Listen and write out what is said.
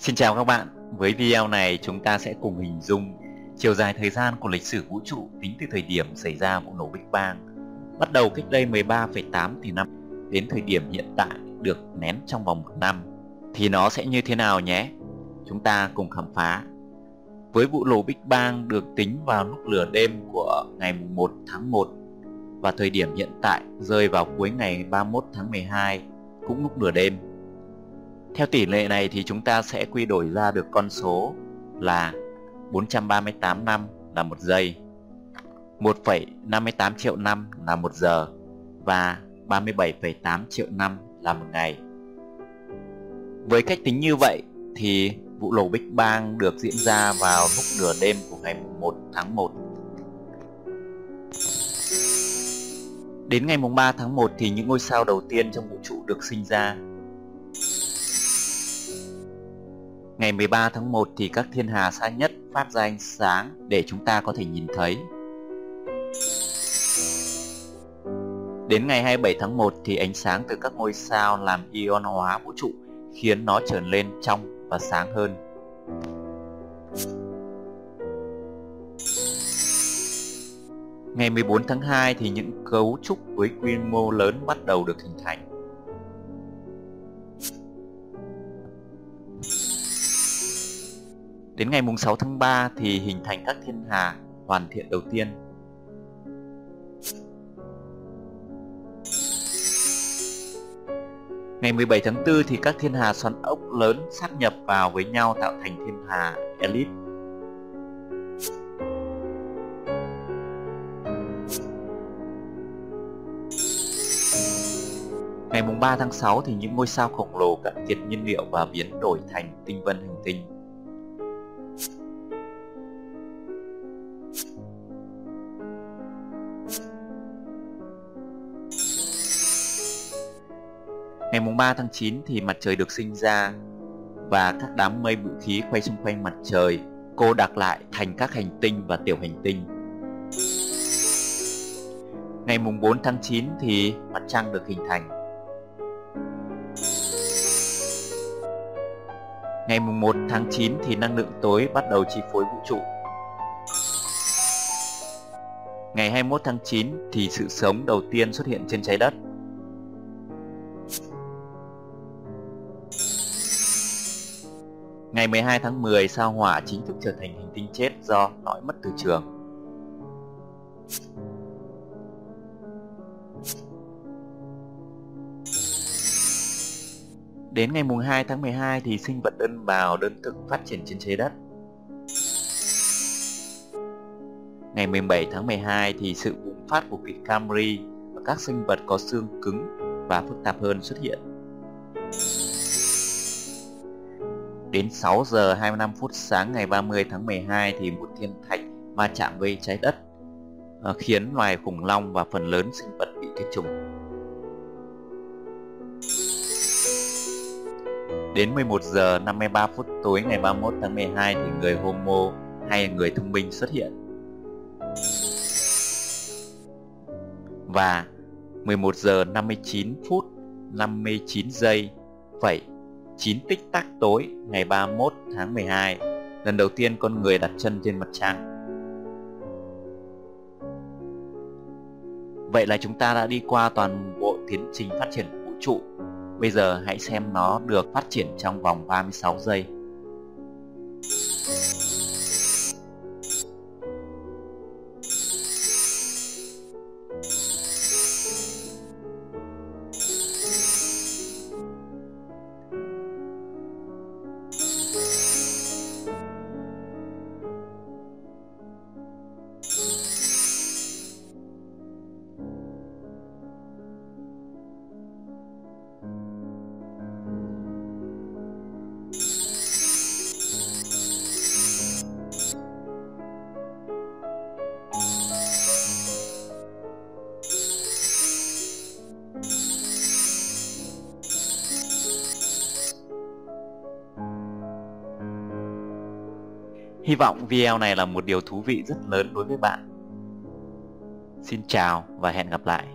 Xin chào các bạn, với video này chúng ta sẽ cùng hình dung chiều dài thời gian của lịch sử vũ trụ tính từ thời điểm xảy ra vụ nổ Big Bang bắt đầu cách đây 13,8 tỷ năm đến thời điểm hiện tại được nén trong vòng một năm thì nó sẽ như thế nào nhé? Chúng ta cùng khám phá. Với vụ nổ Big Bang được tính vào lúc lửa đêm của ngày 1 tháng 1 và thời điểm hiện tại rơi vào cuối ngày 31 tháng 12 cũng lúc nửa đêm theo tỷ lệ này thì chúng ta sẽ quy đổi ra được con số là 438 năm là một giây 1,58 triệu năm là một giờ và 37,8 triệu năm là một ngày. Với cách tính như vậy thì vụ nổ Big Bang được diễn ra vào lúc nửa đêm của ngày 1 tháng 1. Đến ngày 3 tháng 1 thì những ngôi sao đầu tiên trong vũ trụ được sinh ra Ngày 13 tháng 1 thì các thiên hà xa nhất phát ra ánh sáng để chúng ta có thể nhìn thấy. Đến ngày 27 tháng 1 thì ánh sáng từ các ngôi sao làm ion hóa vũ trụ, khiến nó trở lên trong và sáng hơn. Ngày 14 tháng 2 thì những cấu trúc với quy mô lớn bắt đầu được hình thành. Đến ngày mùng 6 tháng 3 thì hình thành các thiên hà hoàn thiện đầu tiên. Ngày 17 tháng 4 thì các thiên hà xoắn ốc lớn sát nhập vào với nhau tạo thành thiên hà Elite. Ngày mùng 3 tháng 6 thì những ngôi sao khổng lồ cạn kiệt nhiên liệu và biến đổi thành tinh vân hành tinh. Ngày mùng 3 tháng 9 thì mặt trời được sinh ra và các đám mây bụi khí quay xung quanh mặt trời, cô đặc lại thành các hành tinh và tiểu hành tinh. Ngày mùng 4 tháng 9 thì mặt trăng được hình thành. Ngày mùng 1 tháng 9 thì năng lượng tối bắt đầu chi phối vũ trụ. Ngày 21 tháng 9 thì sự sống đầu tiên xuất hiện trên trái đất. Ngày 12 tháng 10, sao hỏa chính thức trở thành hành tinh chết do lõi mất từ trường. Đến ngày mùng 2 tháng 12 thì sinh vật đơn bào đơn thực phát triển trên trái đất. Ngày 17 tháng 12 thì sự bùng phát của kịch Camry và các sinh vật có xương cứng và phức tạp hơn xuất hiện. Đến 6 giờ 25 phút sáng ngày 30 tháng 12 thì một thiên thạch va chạm với trái đất ờ, khiến loài khủng long và phần lớn sinh vật bị tuyệt chủng. Đến 11 giờ 53 phút tối ngày 31 tháng 12 thì người Homo hay người thông minh xuất hiện. Và 11 giờ 59 phút 59 giây phẩy 9 tích tắc tối ngày 31 tháng 12, lần đầu tiên con người đặt chân trên mặt trăng. Vậy là chúng ta đã đi qua toàn bộ tiến trình phát triển của vũ trụ. Bây giờ hãy xem nó được phát triển trong vòng 36 giây. Hy vọng video này là một điều thú vị rất lớn đối với bạn. Xin chào và hẹn gặp lại.